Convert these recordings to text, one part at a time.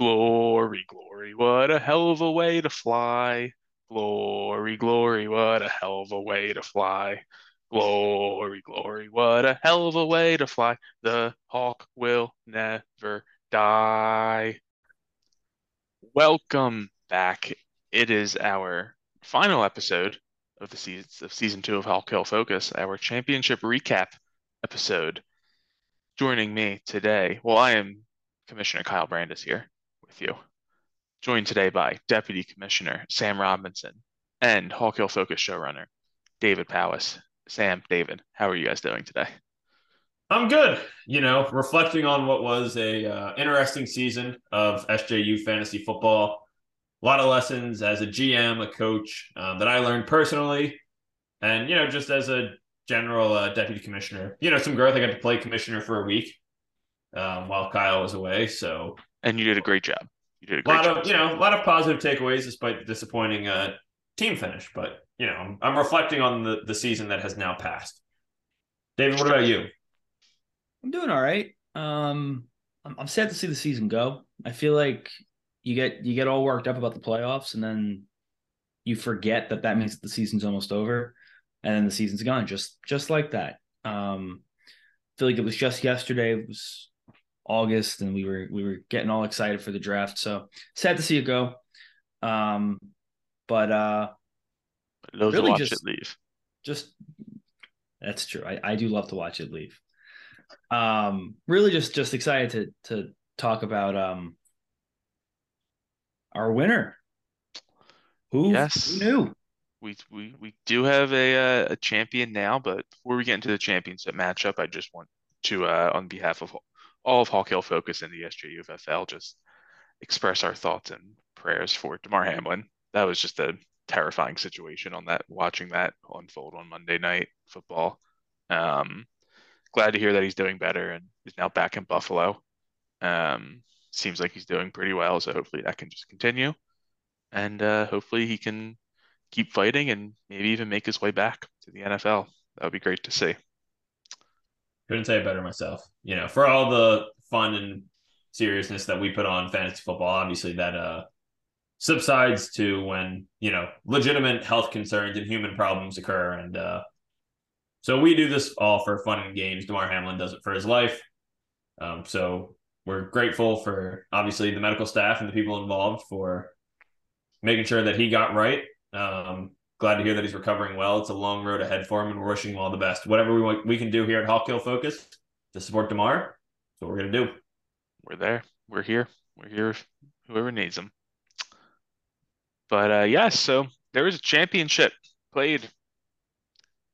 Glory, glory, what a hell of a way to fly. Glory, glory, what a hell of a way to fly. Glory, glory, what a hell of a way to fly. The hawk will never die. Welcome back. It is our final episode of the season of season two of Hawk Hill Focus, our championship recap episode. Joining me today, well, I am Commissioner Kyle Brandis here with you, joined today by Deputy Commissioner Sam Robinson and Hawk Hill Focus showrunner David Powis. Sam, David, how are you guys doing today? I'm good. You know, reflecting on what was a uh, interesting season of SJU fantasy football. A lot of lessons as a GM, a coach um, that I learned personally, and you know, just as a general uh, deputy commissioner. You know, some growth. I got to play commissioner for a week um, while Kyle was away. So and you did a great job. You did a great a lot job. of you know a lot of positive takeaways despite the disappointing uh, team finish. But you know I'm, I'm reflecting on the the season that has now passed. David, what about you? I'm doing all right. Um, I'm, I'm sad to see the season go. I feel like you get you get all worked up about the playoffs, and then you forget that that means that the season's almost over, and then the season's gone just just like that. Um, I feel like it was just yesterday. It was August, and we were we were getting all excited for the draft. So sad to see it go. Um, but uh, love really to watch just, it leave. Just that's true. I, I do love to watch it leave. Um, really just just excited to to talk about um our winner. Who, yes. who knew? We, we we do have a uh, a champion now, but before we get into the championship matchup, I just want to uh, on behalf of all of Hawk Hill Focus and the SJUFFL just express our thoughts and prayers for Damar Hamlin. That was just a terrifying situation on that, watching that unfold on Monday night football. Um, glad to hear that he's doing better and is now back in Buffalo. Um, seems like he's doing pretty well, so hopefully that can just continue. And uh, hopefully he can keep fighting and maybe even make his way back to the NFL. That would be great to see. Couldn't say it better myself. You know, for all the fun and seriousness that we put on fantasy football, obviously that uh subsides to when, you know, legitimate health concerns and human problems occur. And uh so we do this all for fun and games. Damar Hamlin does it for his life. Um, so we're grateful for obviously the medical staff and the people involved for making sure that he got right. Um, glad to hear that he's recovering well. It's a long road ahead for him, and we're wishing him all the best. Whatever we we can do here at Hawk Hill Focus to support Damar, that's what we're gonna do. We're there. We're here. We're here. Whoever needs them. But uh, yes, yeah, so there was a championship played.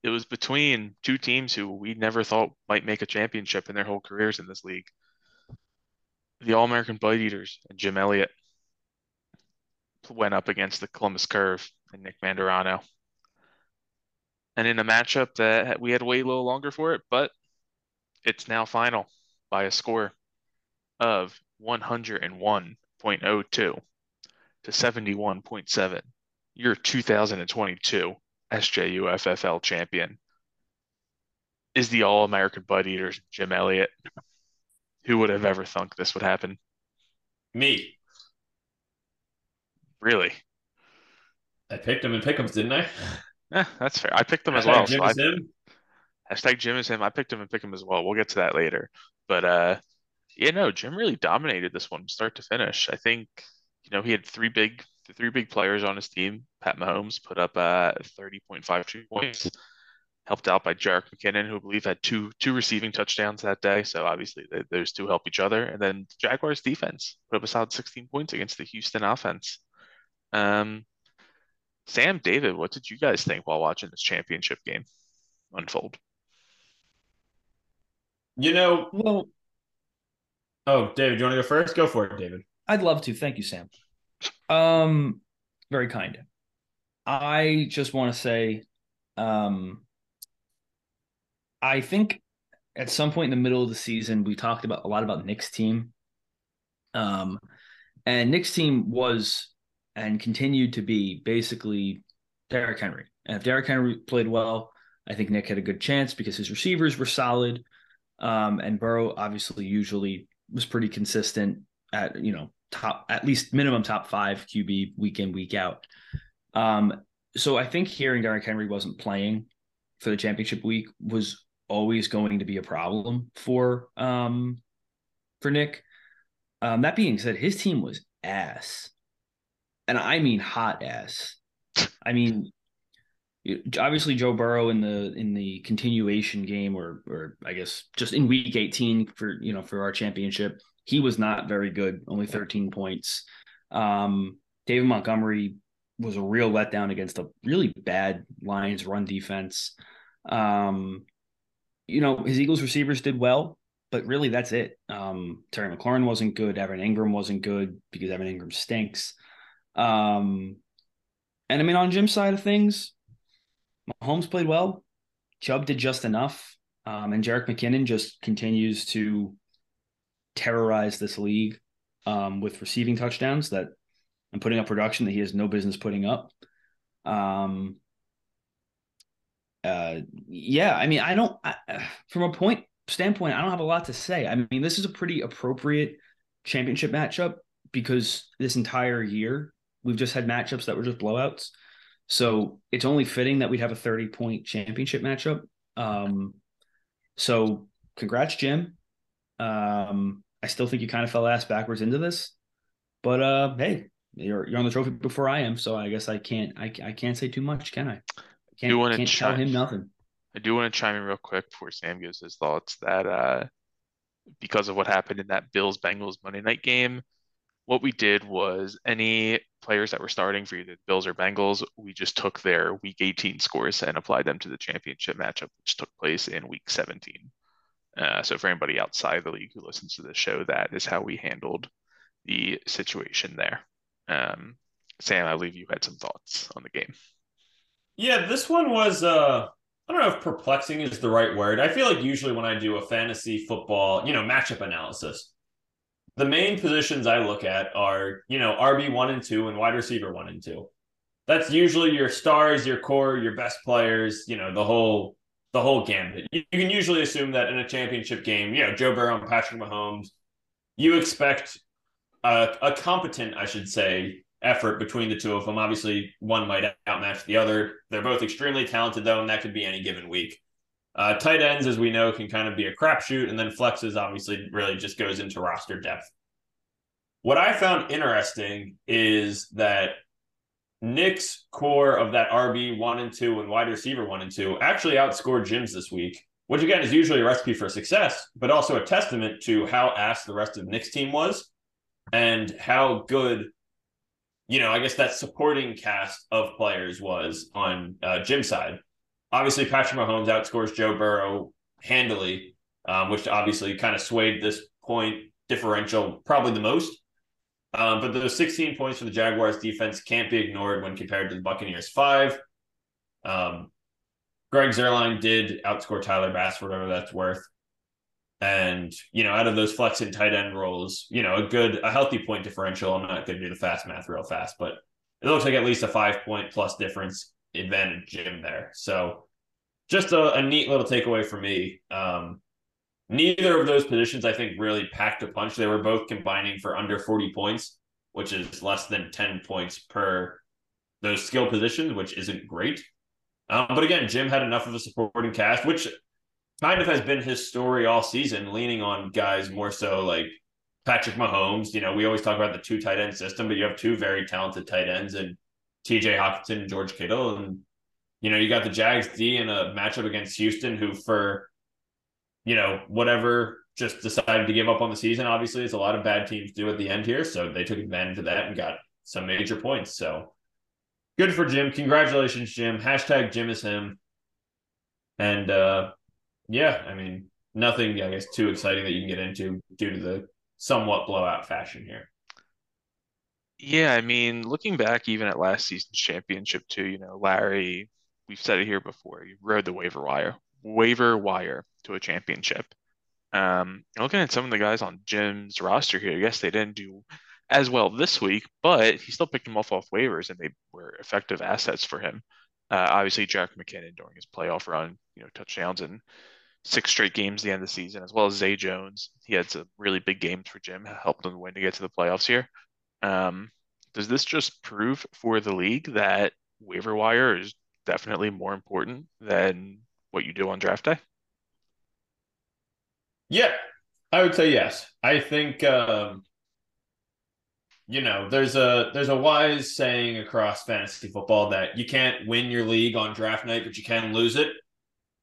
It was between two teams who we never thought might make a championship in their whole careers in this league. The All American Bite Eaters and Jim Elliott went up against the Columbus Curve and Nick Mandarano. And in a matchup that we had to wait a little longer for it, but it's now final by a score of 101.02 to 71.7. Your 2022 SJUFFL champion is the All American Bud Eaters, Jim Elliott. Who would have ever thunk this would happen? Me. Really? I picked him in pickums, didn't I? Yeah, that's fair. I picked him as well. Jim so is I, him. Hashtag Jim is him. I picked him and pick him as well. We'll get to that later. But uh yeah, no, Jim really dominated this one start to finish. I think, you know, he had three big three big players on his team. Pat Mahomes put up uh 30.52 points, helped out by Jerick McKinnon, who I believe had two two receiving touchdowns that day. So obviously they, those two help each other. And then Jaguars defense put up a solid 16 points against the Houston offense. Um, Sam, David, what did you guys think while watching this championship game unfold? You know, well, oh, David, you want to go first? Go for it, David. I'd love to. Thank you, Sam. Um, very kind. I just want to say, um, I think at some point in the middle of the season, we talked about a lot about Nick's team. Um, and Nick's team was and continued to be basically Derrick Henry. And if Derrick Henry played well, I think Nick had a good chance because his receivers were solid. Um, and Burrow obviously usually was pretty consistent at, you know, top at least minimum top five QB week in week out. Um, so I think hearing Derrick Henry wasn't playing for the championship week was always going to be a problem for um for Nick. Um, that being said, his team was ass, and I mean hot ass. I mean, obviously Joe Burrow in the in the continuation game, or or I guess just in week eighteen for you know for our championship, he was not very good. Only thirteen points. Um, David Montgomery was a real letdown against a really bad Lions run defense. Um, you know, his Eagles receivers did well, but really that's it. Um, Terry McLaurin wasn't good. Evan Engram wasn't good because Evan Engram stinks. Um, and I mean, on Jim's side of things, Mahomes played well. Chubb did just enough. Um, and Jerick McKinnon just continues to terrorize this league um, with receiving touchdowns that and putting up production that he has no business putting up. Um, uh, yeah, I mean, I don't, I, from a point standpoint, I don't have a lot to say. I mean, this is a pretty appropriate championship matchup because this entire year we've just had matchups that were just blowouts. So it's only fitting that we'd have a 30 point championship matchup. Um, so congrats, Jim. Um, I still think you kind of fell ass backwards into this, but uh, hey, you're you're on the trophy before I am, so I guess I can't I, I can't say too much, can I? I can't, do want to tell him nothing. I do want to chime in real quick before Sam gives his thoughts that uh, because of what happened in that Bills Bengals Monday night game, what we did was any players that were starting for either Bills or Bengals, we just took their week 18 scores and applied them to the championship matchup, which took place in week 17. Uh, so for anybody outside the league who listens to the show, that is how we handled the situation there. Um, Sam, I believe you had some thoughts on the game. Yeah, this one was uh I don't know if perplexing is the right word. I feel like usually when I do a fantasy football, you know, matchup analysis, the main positions I look at are, you know, RB one and two and wide receiver one and two. That's usually your stars, your core, your best players, you know, the whole the whole gambit. You, you can usually assume that in a championship game, you know, Joe Burrow and Patrick Mahomes, you expect a, a competent, I should say, effort between the two of them. Obviously, one might outmatch the other. They're both extremely talented, though, and that could be any given week. Uh, tight ends, as we know, can kind of be a crapshoot, and then flexes obviously really just goes into roster depth. What I found interesting is that Nick's core of that RB one and two and wide receiver one and two actually outscored Jim's this week, which again is usually a recipe for success, but also a testament to how ass the rest of Nick's team was and how good you know, I guess that supporting cast of players was on uh, Jim's side. Obviously, Patrick Mahomes outscores Joe Burrow handily, um, which obviously kind of swayed this point differential probably the most. Um, but those 16 points for the Jaguars defense can't be ignored when compared to the Buccaneers five. Um, Greg Zuerlein did outscore Tyler Bass whatever that's worth. And, you know, out of those flex and tight end roles, you know, a good, a healthy point differential. I'm not going to do the fast math real fast, but it looks like at least a five point plus difference advantage Jim there. So just a, a neat little takeaway for me. Um, neither of those positions, I think, really packed a punch. They were both combining for under 40 points, which is less than 10 points per those skill positions, which isn't great. Um, but again, Jim had enough of a supporting cast, which kind of has been his story all season, leaning on guys more so like Patrick Mahomes. You know, we always talk about the two tight end system, but you have two very talented tight ends and TJ Hockenson and George Kittle. And, you know, you got the Jags D in a matchup against Houston, who for, you know, whatever just decided to give up on the season. Obviously, as a lot of bad teams do at the end here. So they took advantage of that and got some major points. So good for Jim. Congratulations, Jim. Hashtag Jim is him. And uh yeah, I mean, nothing, I guess, too exciting that you can get into due to the somewhat blowout fashion here. Yeah, I mean, looking back even at last season's championship too, you know, Larry, we've said it here before, you rode the waiver wire, waiver wire to a championship. Um, looking at some of the guys on Jim's roster here, yes, they didn't do as well this week, but he still picked them off off waivers and they were effective assets for him. Uh, obviously, Jerick McKinnon during his playoff run, you know, touchdowns and six straight games the end of the season, as well as Zay Jones. He had some really big games for Jim, helped them win to get to the playoffs here. Um, does this just prove for the league that waiver wire is definitely more important than what you do on draft day? Yeah, I would say yes. I think um, you know, there's a there's a wise saying across fantasy football that you can't win your league on draft night, but you can lose it.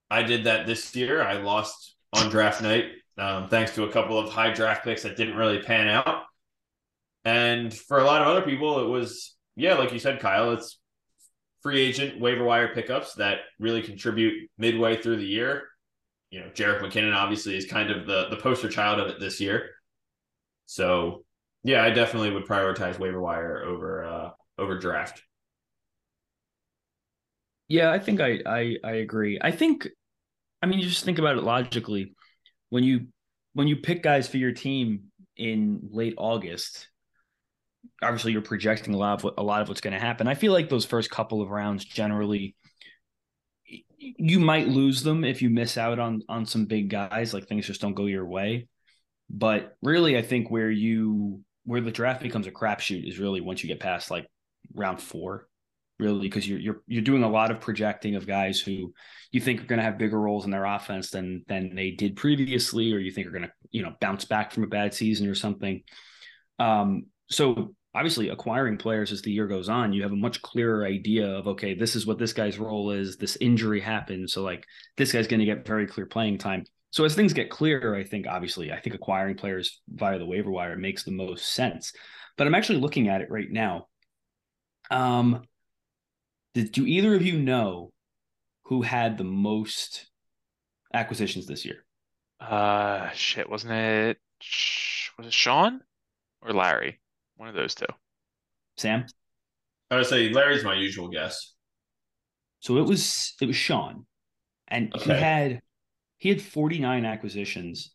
I did that this year. I lost on draft night, um, thanks to a couple of high draft picks that didn't really pan out. And for a lot of other people, it was yeah, like you said, Kyle. It's free agent waiver wire pickups that really contribute midway through the year. You know, Jerick McKinnon obviously is kind of the the poster child of it this year. So yeah, I definitely would prioritize waiver wire over uh over draft. Yeah, I think I I I agree. I think I mean you just think about it logically. When you when you pick guys for your team in late August, obviously you're projecting a lot of what, a lot of what's going to happen. I feel like those first couple of rounds generally you might lose them if you miss out on on some big guys like things just don't go your way. But really I think where you where the draft becomes a crapshoot is really once you get past like round four, really, because you're you're you're doing a lot of projecting of guys who you think are going to have bigger roles in their offense than than they did previously, or you think are going to you know bounce back from a bad season or something. Um, so obviously acquiring players as the year goes on, you have a much clearer idea of okay, this is what this guy's role is. This injury happened, so like this guy's going to get very clear playing time. So as things get clearer, I think obviously I think acquiring players via the waiver wire makes the most sense. But I'm actually looking at it right now. Um, did, do either of you know who had the most acquisitions this year? Uh, shit, wasn't it? Was it Sean or Larry? One of those two. Sam. I would say Larry's my usual guess. So it was it was Sean, and okay. he had he had 49 acquisitions.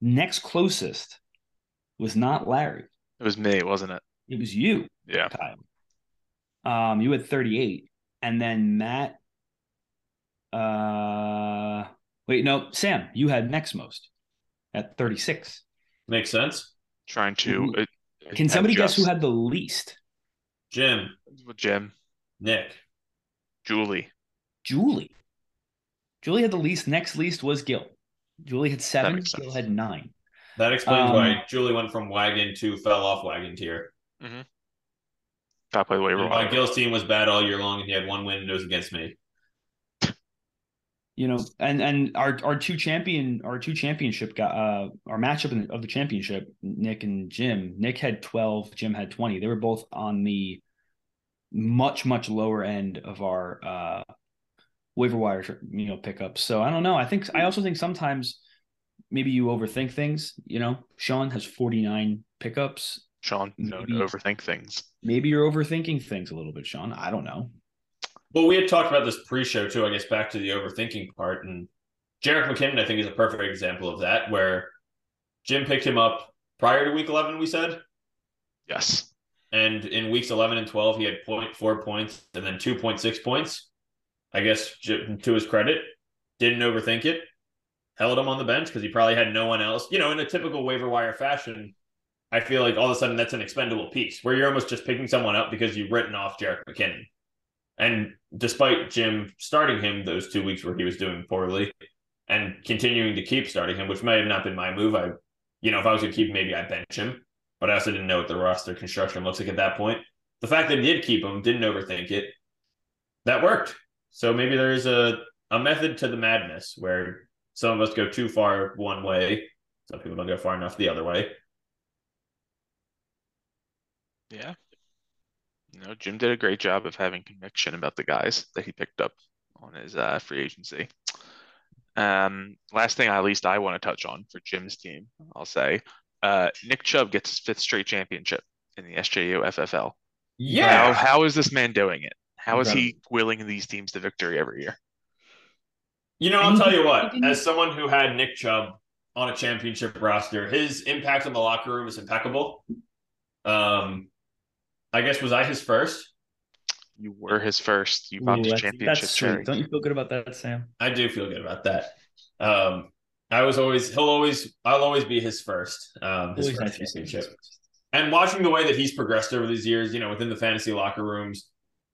Next closest was not Larry. It was me, wasn't it? It was you. Yeah. Kyle. Um, you had 38. And then Matt uh wait, no, Sam, you had next most at 36. Makes sense. Trying to uh, Can somebody guess who had the least? Jim. Jim. Nick. Julie. Julie. Julie had the least. Next least was Gil. Julie had seven. Gil had nine. That explains um, why Julie went from wagon to fell off wagon tier. Mm-hmm. Top play the waiver wire. Gil's team was bad all year long, and he had one win, and it was against me. You know, and and our our two champion our two championship got uh our matchup in, of the championship, Nick and Jim. Nick had twelve, Jim had twenty. They were both on the much much lower end of our uh waiver wire, you know, pickups. So I don't know. I think I also think sometimes maybe you overthink things. You know, Sean has 49 pickups. Sean, no, overthink things. Maybe you're overthinking things a little bit, Sean. I don't know. Well, we had talked about this pre-show too. I guess back to the overthinking part, and Jerick McKinnon, I think, is a perfect example of that, where Jim picked him up prior to Week 11. We said, yes. And in weeks 11 and 12, he had 0.4 points and then 2.6 points. I guess to his credit, didn't overthink it, held him on the bench because he probably had no one else. You know, in a typical waiver wire fashion, I feel like all of a sudden that's an expendable piece where you're almost just picking someone up because you've written off Jerick McKinnon. And despite Jim starting him those two weeks where he was doing poorly and continuing to keep starting him, which may have not been my move, I, you know, if I was going to keep maybe I bench him, but I also didn't know what the roster construction looks like at that point. The fact that he did keep him, didn't overthink it, that worked. So maybe there's a, a method to the madness where some of us go too far one way, some people don't go far enough the other way. Yeah. You know, Jim did a great job of having conviction about the guys that he picked up on his uh, free agency. Um, last thing, at least I want to touch on for Jim's team, I'll say, uh, Nick Chubb gets his fifth straight championship in the SJU FFL. Yeah. How, how is this man doing it? How is he willing these teams to victory every year? You know, I'll tell you what, as someone who had Nick Chubb on a championship roster, his impact on the locker room is impeccable. Um, I guess was I his first? You were his first. You bought Ooh, the championship. That's sweet. Don't you feel good about that, Sam? I do feel good about that. Um, I was always he'll always I'll always be his first. Um, his always first championship. And watching the way that he's progressed over these years, you know, within the fantasy locker rooms,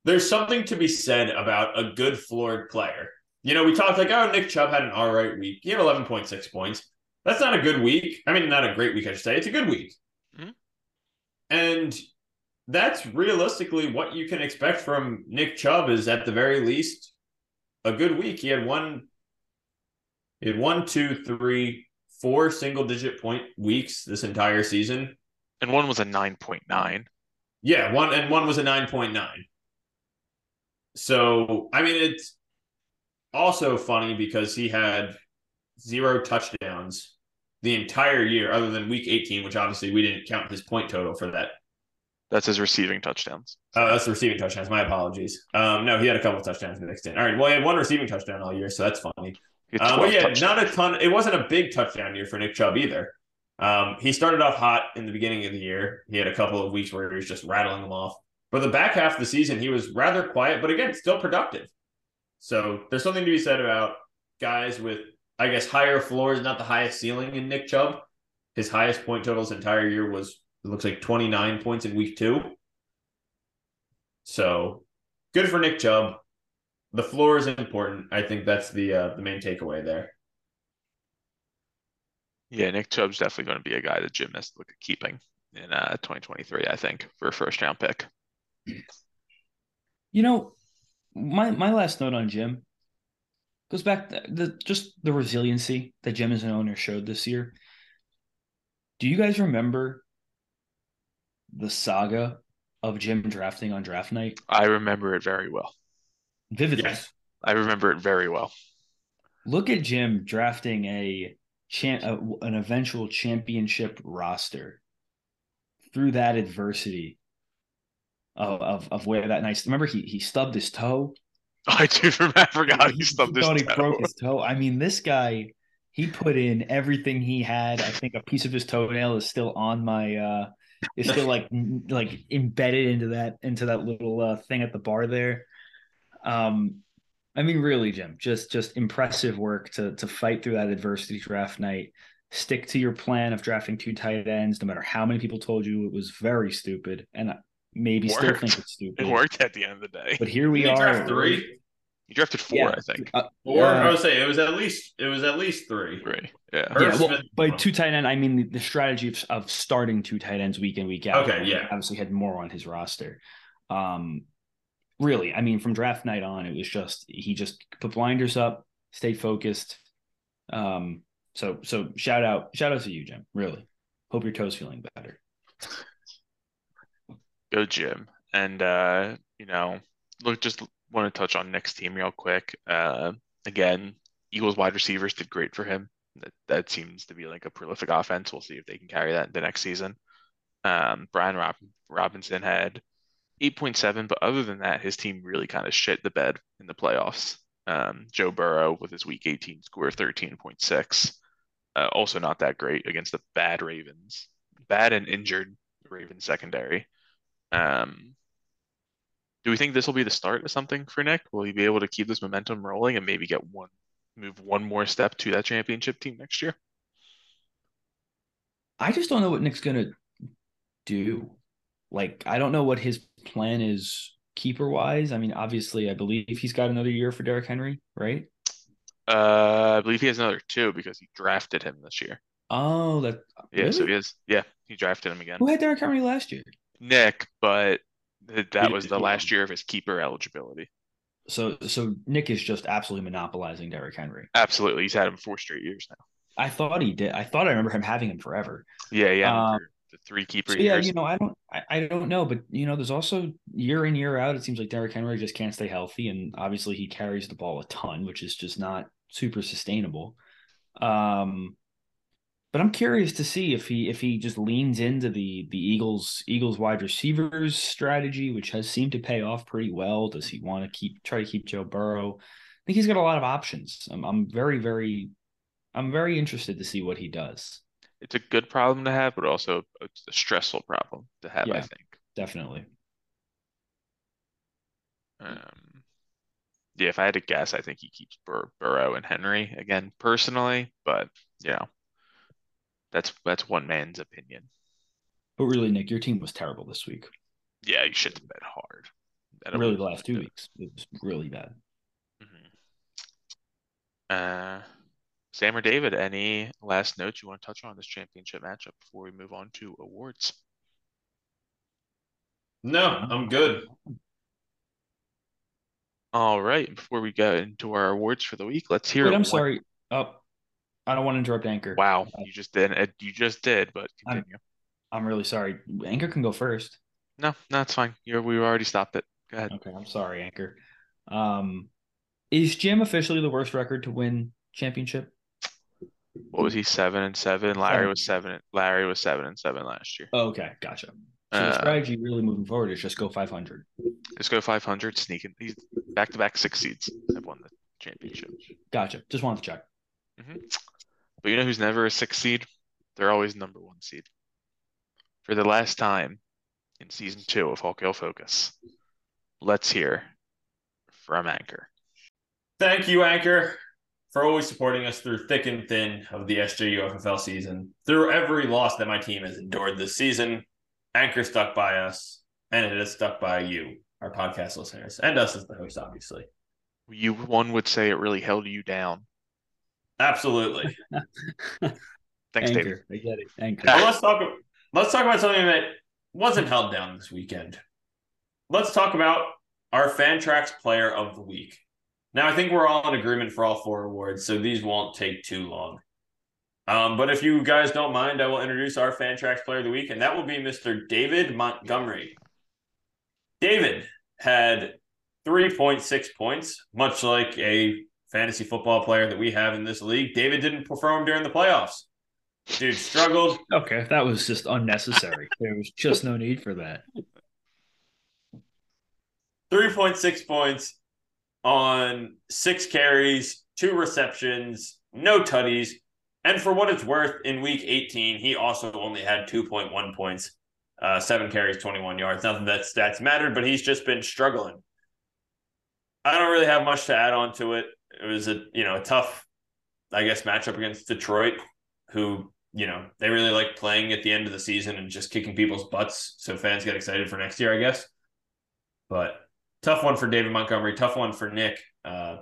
there's something to be said about a good floored player. You know, we talked like, oh, Nick Chubb had an all right week. He had 11.6 points. That's not a good week. I mean, not a great week, I should say. It's a good week. Mm-hmm. And that's realistically what you can expect from Nick Chubb is at the very least a good week. He had one, he had one, two, three, four single digit point weeks this entire season. And one was a 9.9. Yeah, one and one was a 9.9. So, I mean, it's also funny because he had zero touchdowns the entire year, other than week 18, which obviously we didn't count his point total for that. That's his receiving touchdowns. Oh, that's the receiving touchdowns. My apologies. Um, no, he had a couple touchdowns mixed in. All right. Well, he had one receiving touchdown all year, so that's funny. Um, but yeah, touchdowns. not a ton. It wasn't a big touchdown year for Nick Chubb either. Um, he started off hot in the beginning of the year. He had a couple of weeks where he was just rattling them off. For the back half of the season, he was rather quiet, but again, still productive. So there's something to be said about guys with, I guess, higher floors, not the highest ceiling in Nick Chubb. His highest point totals entire year was it looks like 29 points in week two. So good for Nick Chubb. The floor is important. I think that's the uh, the main takeaway there. Yeah, Nick Chubb's definitely going to be a guy that Jim has to look at keeping in uh, 2023, I think, for a first round pick. You know, my my last note on Jim goes back to the just the resiliency that Jim as an owner showed this year. Do you guys remember the saga of Jim drafting on draft night? I remember it very well. Vividly. Yes. I remember it very well. Look at Jim drafting a, champ, a, an eventual championship roster through that adversity of, of, of where that night. Remember, he he stubbed his toe. I do remember. I forgot he, he stubbed he his toe. He broke his toe. I mean, this guy, he put in everything he had. I think a piece of his toenail is still on my uh is still like like embedded into that into that little uh, thing at the bar there. Um, I mean, really, Jim, just just impressive work to to fight through that adversity draft night. Stick to your plan of drafting two tight ends, no matter how many people told you it was very stupid, and maybe still think it's stupid. It worked at the end of the day. But here we are. Three. You drafted four, yeah. I think. Uh, four. Uh, I would say it was at least it was at least three. Three. Yeah. yeah. Well, by two tight end, I mean the, the strategy of, of, starting two tight ends week in week out. Okay. Yeah. Obviously, had more on his roster. Um, really, I mean, from draft night on, it was just he just put blinders up, stayed focused. Um, so so shout out shout out to you, Jim. Really, hope your toes feeling better. Go, Jim, and uh, you know, look just want to touch on Nick's team real quick. Uh, again, Eagles wide receivers did great for him. That, that seems to be like a prolific offense. We'll see if they can carry that the next season. Um, Brian Rob- Robinson had 8.7, but other than that, his team really kind of shit the bed in the playoffs. Um, Joe Burrow with his week 18 score 13.6. Uh, also not that great against the bad Ravens, bad and injured Ravens secondary. Um, do we think this will be the start of something for Nick? Will he be able to keep this momentum rolling and maybe get one move one more step to that championship team next year? I just don't know what Nick's gonna do. Like, I don't know what his plan is keeper wise. I mean, obviously, I believe he's got another year for Derrick Henry, right? Uh, I believe he has another two because he drafted him this year. Oh, that yeah. Really? So he is. Yeah, he drafted him again. Who had Derrick Henry last year? Nick, but that was the last year of his keeper eligibility. So so Nick is just absolutely monopolizing Derrick Henry. Absolutely. He's had him four straight years now. I thought he did. I thought I remember him having him forever. Yeah, yeah. Um, the three keeper so yeah, you know, I don't I, I don't know, but you know, there's also year in, year out, it seems like Derrick Henry just can't stay healthy. And obviously he carries the ball a ton, which is just not super sustainable. Um but I'm curious to see if he if he just leans into the the Eagles Eagles wide receivers strategy, which has seemed to pay off pretty well. Does he want to keep try to keep Joe Burrow? I think he's got a lot of options. I'm, I'm very very I'm very interested to see what he does. It's a good problem to have, but also a stressful problem to have. Yeah, I think definitely. Um, yeah, if I had to guess, I think he keeps Bur- Burrow and Henry again personally, but you know that's that's one man's opinion. But really, Nick, your team was terrible this week. Yeah, you shit the bed hard. That really, the last two good. weeks, it was really bad. Mhm. Uh, Sam or David, any last notes you want to touch on this championship matchup before we move on to awards? No, I'm good. All right, before we go into our awards for the week, let's hear. Wait, I'm one- sorry. Oh, I don't want to interrupt Anchor. Wow, Uh, you just did. You just did, but I'm- continue. I'm really sorry. Anchor can go first. No, no, it's fine. You're, we already stopped it. Go ahead. Okay, I'm sorry, Anchor. Um, is Jim officially the worst record to win championship? What was he? Seven and seven. Larry was seven. Larry was seven and seven last year. Oh, okay, gotcha. So the Uh, strategy really moving forward is just go 500. Let's go 500. Sneaking. He's back to back six seeds. Have won the championship. Gotcha. Just wanted to check. But you know who's never a six seed? They're always number one seed. For the last time in season two of Hawk Hill Focus, let's hear from Anchor. Thank you, Anchor, for always supporting us through thick and thin of the SJU FFL season. Through every loss that my team has endured this season, Anchor stuck by us, and it has stuck by you, our podcast listeners, and us as the host, obviously. You one would say it really held you down. Absolutely. Thanks, David. I get it. Anchor. But let's talk. Let's talk about something that wasn't held down this weekend. Let's talk about our Fantrax Player of the Week. Now, I think we're all in agreement for all four awards, so these won't take too long. Um, but if you guys don't mind, I will introduce our Fantrax Player of the Week, and that will be Mr. David Montgomery. David had 3.6 points, much like a fantasy football player that we have in this league. David didn't perform during the playoffs. Dude struggled. Okay, that was just unnecessary. there was just no need for that. 3.6 points on six carries, two receptions, no tutties. And for what it's worth, in week 18, he also only had 2.1 points, uh, seven carries, 21 yards. Nothing that stats mattered, but he's just been struggling. I don't really have much to add on to it. It was a you know a tough, I guess, matchup against Detroit, who you know they really like playing at the end of the season and just kicking people's butts, so fans get excited for next year, I guess. But tough one for David Montgomery, tough one for Nick uh,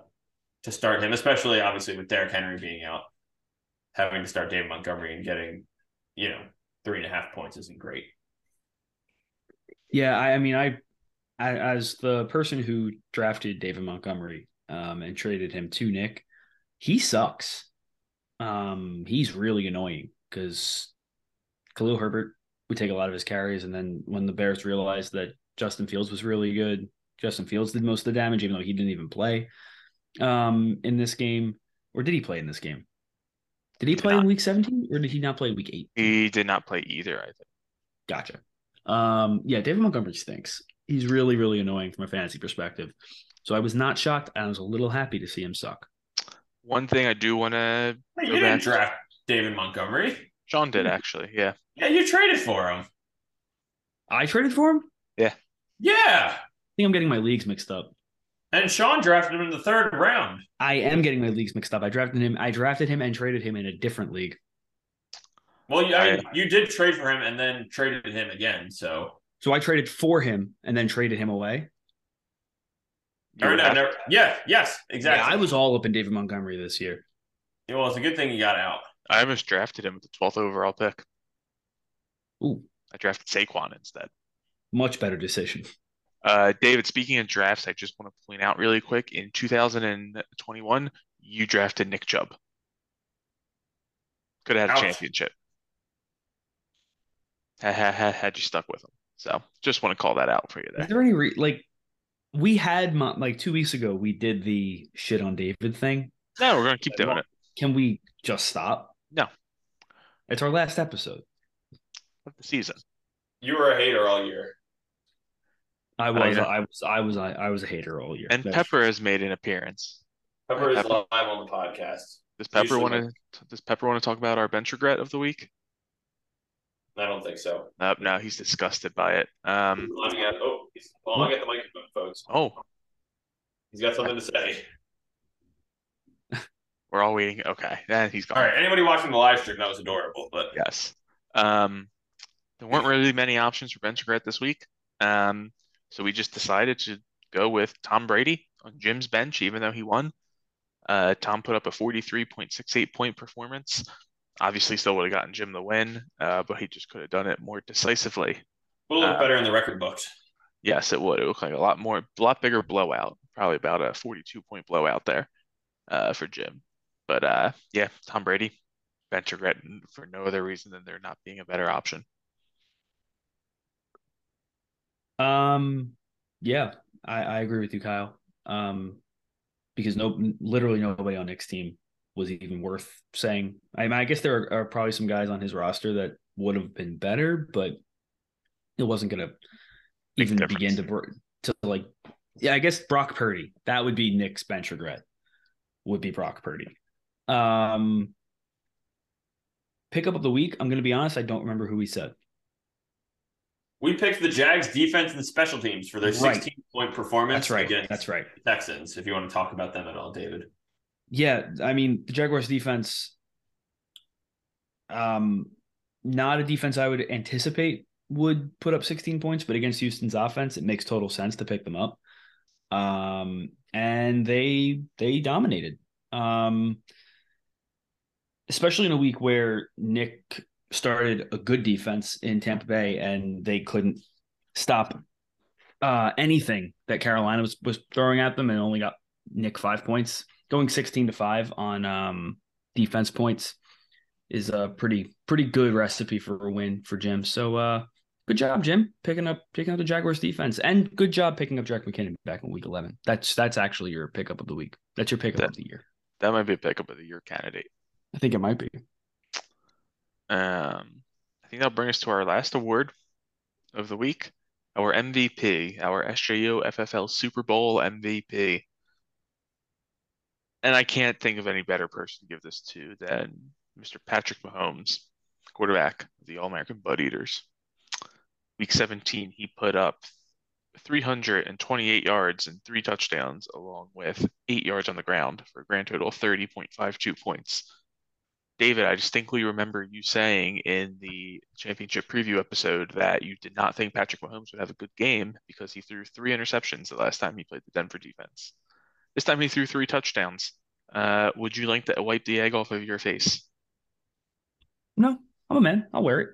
to start him, especially obviously with Derrick Henry being out. Having to start David Montgomery and getting, you know, three and a half points isn't great. Yeah, I, I mean, I, I, as the person who drafted David Montgomery um, and traded him to Nick, he sucks. Um, he's really annoying because Khalil Herbert would take a lot of his carries, and then when the Bears realized that Justin Fields was really good, Justin Fields did most of the damage, even though he didn't even play um, in this game. Or did he play in this game? Did he Did play not. in week 17 or did he not play week 8? He did not play either, I think. Gotcha. Um, yeah, David Montgomery stinks. He's really, really annoying from a fantasy perspective. So I was not shocked. I was a little happy to see him suck. One thing I do want to. Hey, you didn't back. draft David Montgomery. Sean did hmm. actually. Yeah. Yeah, you traded for him. I traded for him. Yeah. Yeah. I think I'm getting my leagues mixed up. And Sean drafted him in the third round. I am getting my leagues mixed up. I drafted him. I drafted him and traded him in a different league. Well, you, I, I- you did trade for him and then traded him again. So, So I traded for him and then traded him away. You or no, never, yeah, yes, exactly. Yeah, I was all up in David Montgomery this year. Well, it's a good thing you got out. I almost drafted him with the 12th overall pick. Ooh, I drafted Saquon instead. much better decision. Uh, David, speaking of drafts, I just want to point out really quick in 2021, you drafted Nick Chubb. Could have had a championship. Had, you stuck with him. So just want to call that out for you Is there. there any re- like we had Mon- like two weeks ago we did the shit on David thing. No, we're going to keep doing it. Can we just stop? No. It's our last episode. of the season. You were a hater all year. I was, oh, know. I was, I was, I, I was a hater all year. And That's Pepper has made an appearance. Pepper is Pepper. live on the podcast. Does Pepper want to? Does Pepper want to talk about our bench regret of the week? I don't think so. Uh, no, he's disgusted by it. Um. Climbing at, oh, he's climbing at the microphone, folks. Oh, He's got something to say. we're all waiting. Okay, then he's gone. All right, anybody watching the live stream, that was adorable. But Yes. Um, there weren't really many options for bench regret this week. Um, so we just decided to go with Tom Brady on Jim's bench, even though he won. Uh, Tom put up a 43.68 point performance. Obviously, still would have gotten Jim the win, uh, but he just could have done it more decisively. Will look uh, better in the record books. Yes, it would. It looked like a lot more, a lot bigger blowout. Probably about a 42 point blowout there uh, for Jim. But uh, yeah, Tom Brady, bench regret for no other reason than there not being a better option. Um, yeah, I, I agree with you, Kyle. Um, because no, literally nobody on Nick's team was even worth saying. I mean, I guess there are, are probably some guys on his roster that would have been better, but it wasn't going to even begin to to like. Yeah, I guess Brock Purdy. That would be Nick's bench regret. Would be Brock Purdy. Um, pickup of the week. I'm going to be honest. I don't remember who he said. We picked the Jags defense and special teams for their 16 right. point performance. That's right. Against That's right. Texans. If you want to talk about them at all, David. Yeah, I mean the Jaguars defense. Um, not a defense I would anticipate would put up 16 points, but against Houston's offense, it makes total sense to pick them up. Um, and they they dominated. Um, especially in a week where Nick started a good defense in Tampa Bay and they couldn't stop uh, anything that Carolina was was throwing at them and only got Nick five points. Going 16 to 5 on um, defense points is a pretty pretty good recipe for a win for Jim. So uh, good job, Jim, picking up picking up the Jaguars defense, and good job picking up Jerick McKinnon back in Week 11. That's that's actually your pickup of the week. That's your pickup that, of the year. That might be a pickup of the year candidate. I think it might be. Um, I think that'll bring us to our last award of the week, our MVP, our SJU FFL Super Bowl MVP. And I can't think of any better person to give this to than Mr. Patrick Mahomes, quarterback of the All American Bud Eaters. Week 17, he put up 328 yards and three touchdowns, along with eight yards on the ground for a grand total of 30.52 points. David, I distinctly remember you saying in the championship preview episode that you did not think Patrick Mahomes would have a good game because he threw three interceptions the last time he played the Denver defense. This time he threw three touchdowns. Uh, would you like to wipe the egg off of your face? No, I'm a man. I'll wear it.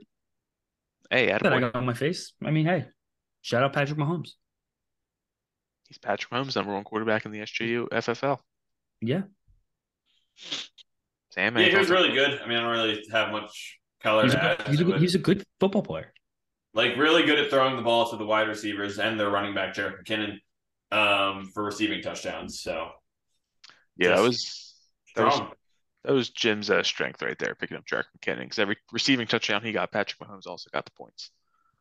Hey, that I got on my face. I mean, hey, shout out Patrick Mahomes. He's Patrick Mahomes, number one quarterback in the SJU FFL. Yeah. Sam, yeah, he was really good. I mean, I don't really have much color he's to add. He's a, good, he's a good football player. Like really good at throwing the ball to the wide receivers and their running back Jerick McKinnon um, for receiving touchdowns. So yeah, that was that was, that was Jim's uh, strength right there, picking up Jerick McKinnon because every receiving touchdown he got, Patrick Mahomes also got the points.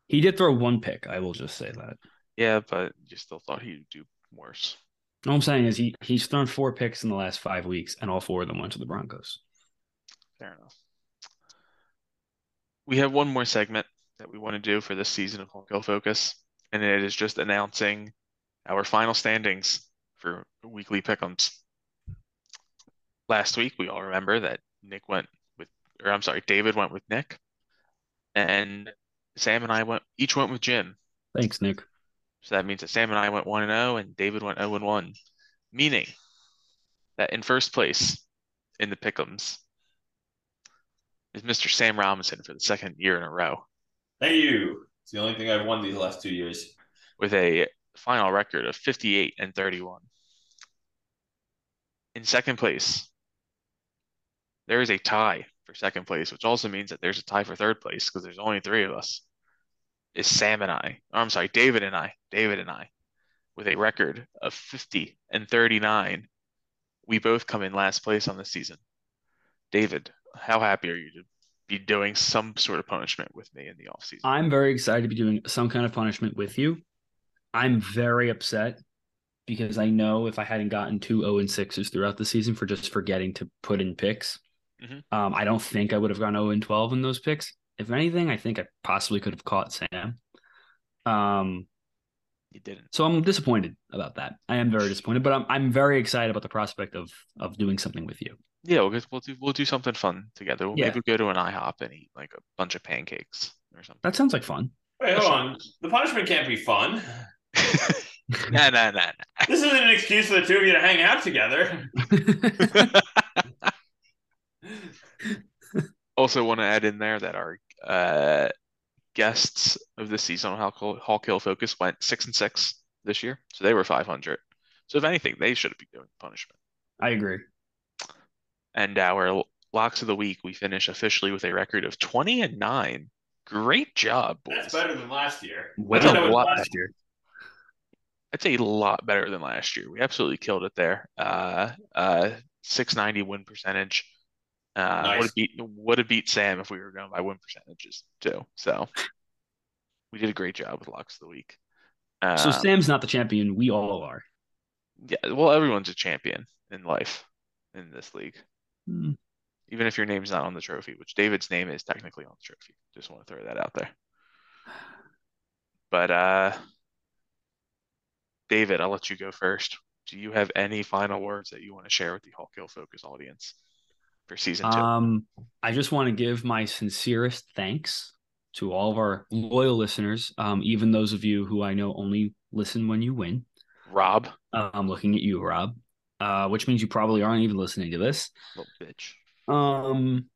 He did throw one pick. I will just say that. Yeah, but you still thought he'd do worse. All I'm saying is he he's thrown four picks in the last five weeks, and all four of them went to the Broncos. Fair enough. We have one more segment that we want to do for this season of Hawk Hill Focus, and it is just announcing our final standings for weekly pickums. Last week, we all remember that Nick went with, or I'm sorry, David went with Nick, and Sam and I went each went with Jim. Thanks, Nick. So that means that Sam and I went 1 and 0 and David went 0 and 1, meaning that in first place in the pickums is Mr. Sam Robinson for the second year in a row. Thank you. It's the only thing I've won these last two years. With a final record of 58 and 31. In second place, there is a tie for second place, which also means that there's a tie for third place because there's only three of us is Sam and I. Or I'm sorry, David and I. David and I, with a record of 50 and 39. We both come in last place on the season. David, how happy are you to be doing some sort of punishment with me in the offseason? I'm very excited to be doing some kind of punishment with you. I'm very upset because I know if I hadn't gotten two 0 and 6s throughout the season for just forgetting to put in picks, mm-hmm. um, I don't think I would have gone 0 and 12 in those picks if anything, I think I possibly could have caught Sam. Um, you didn't. So I'm disappointed about that. I am very disappointed, but I'm I'm very excited about the prospect of of doing something with you. Yeah, we'll get, we'll do we'll do something fun together. We'll yeah. maybe go to an IHOP and eat like a bunch of pancakes. or something. That sounds like fun. Wait, hold on. The punishment can't be fun. Nah, nah, nah, This isn't an excuse for the two of you to hang out together. Also, want to add in there that our uh, guests of the season on Hawk, Hawk Hill Focus went six and six this year, so they were 500. So if anything, they should be doing punishment. I agree. And our locks of the week, we finish officially with a record of 20 and nine. Great job, boys. That's better than last year. Way That's a better than lot. last year. That's a lot better than last year. We absolutely killed it there. Uh, uh, 690 win percentage. Uh, Nice. would have beat would have beat Sam if we were going by win percentages too. So we did a great job with locks of the week. Uh, So Sam's not the champion. We all are. yeah, well, everyone's a champion in life in this league, Hmm. even if your name's not on the trophy, which David's name is technically on the trophy. Just want to throw that out there. But uh, David, I'll let you go first. Do you have any final words that you want to share with the Hawk Hill Focus audience for season two? Um, I just want to give my sincerest thanks to all of our loyal listeners, um, even those of you who I know only listen when you win. Rob, Uh, I'm looking at you, Rob, uh, which means you probably aren't even listening to this. little bitch. Um,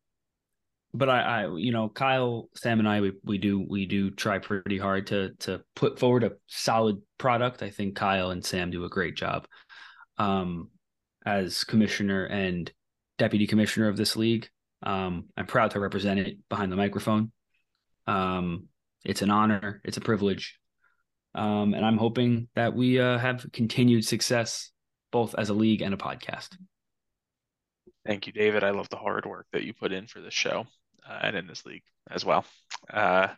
but I, I, you know, Kyle, Sam, and I, we, we do we do try pretty hard to to put forward a solid product. I think Kyle and Sam do a great job, um, as commissioner and deputy commissioner of this league. Um, I'm proud to represent it behind the microphone. Um, it's an honor, it's a privilege, um, and I'm hoping that we uh, have continued success both as a league and a podcast. Thank you, David. I love the hard work that you put in for this show and in this league as well. Uh,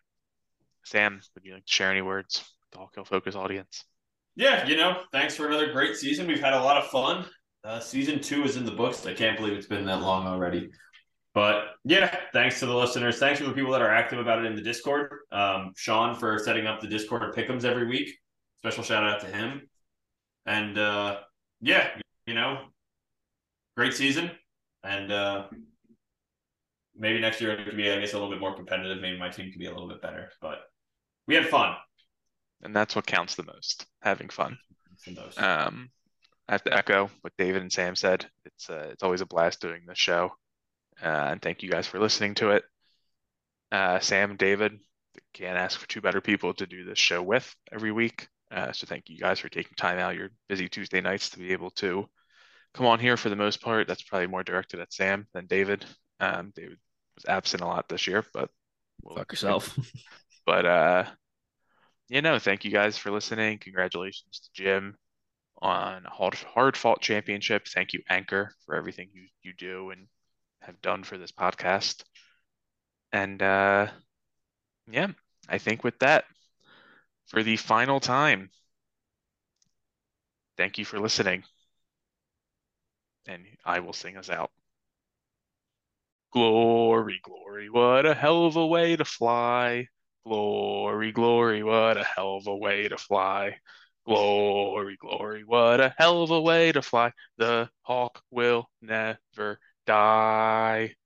Sam, would you like to share any words with the Hawk Hill Focus audience? Yeah, you know, thanks for another great season. We've had a lot of fun. Uh, season two is in the books. I can't believe it's been that long already. But yeah, thanks to the listeners. Thanks to the people that are active about it in the Discord. Um, Sean for setting up the Discord pickums every week. Special shout out to him. And uh, yeah, you know, great season. And uh, maybe next year it could be, I guess, a little bit more competitive. Maybe my team could be a little bit better. But we had fun. And that's what counts the most, having fun. Um, I have to echo what David and Sam said. It's uh, it's always a blast doing this show, uh, and thank you guys for listening to it. Uh, Sam, David, can't ask for two better people to do this show with every week. Uh, so thank you guys for taking time out your busy Tuesday nights to be able to come on here for the most part. That's probably more directed at Sam than David. Um, David was absent a lot this year, but we'll- Fuck yourself. but uh you know thank you guys for listening. Congratulations to jim on hard, hard fought championship. Thank you anchor for everything you you do and have done for this podcast. And uh yeah i think with that for the final time thank you for listening. And i will sing us out glory glory what a hell of a way to fly Glory, glory, what a hell of a way to fly. Glory, glory, what a hell of a way to fly. The hawk will never die.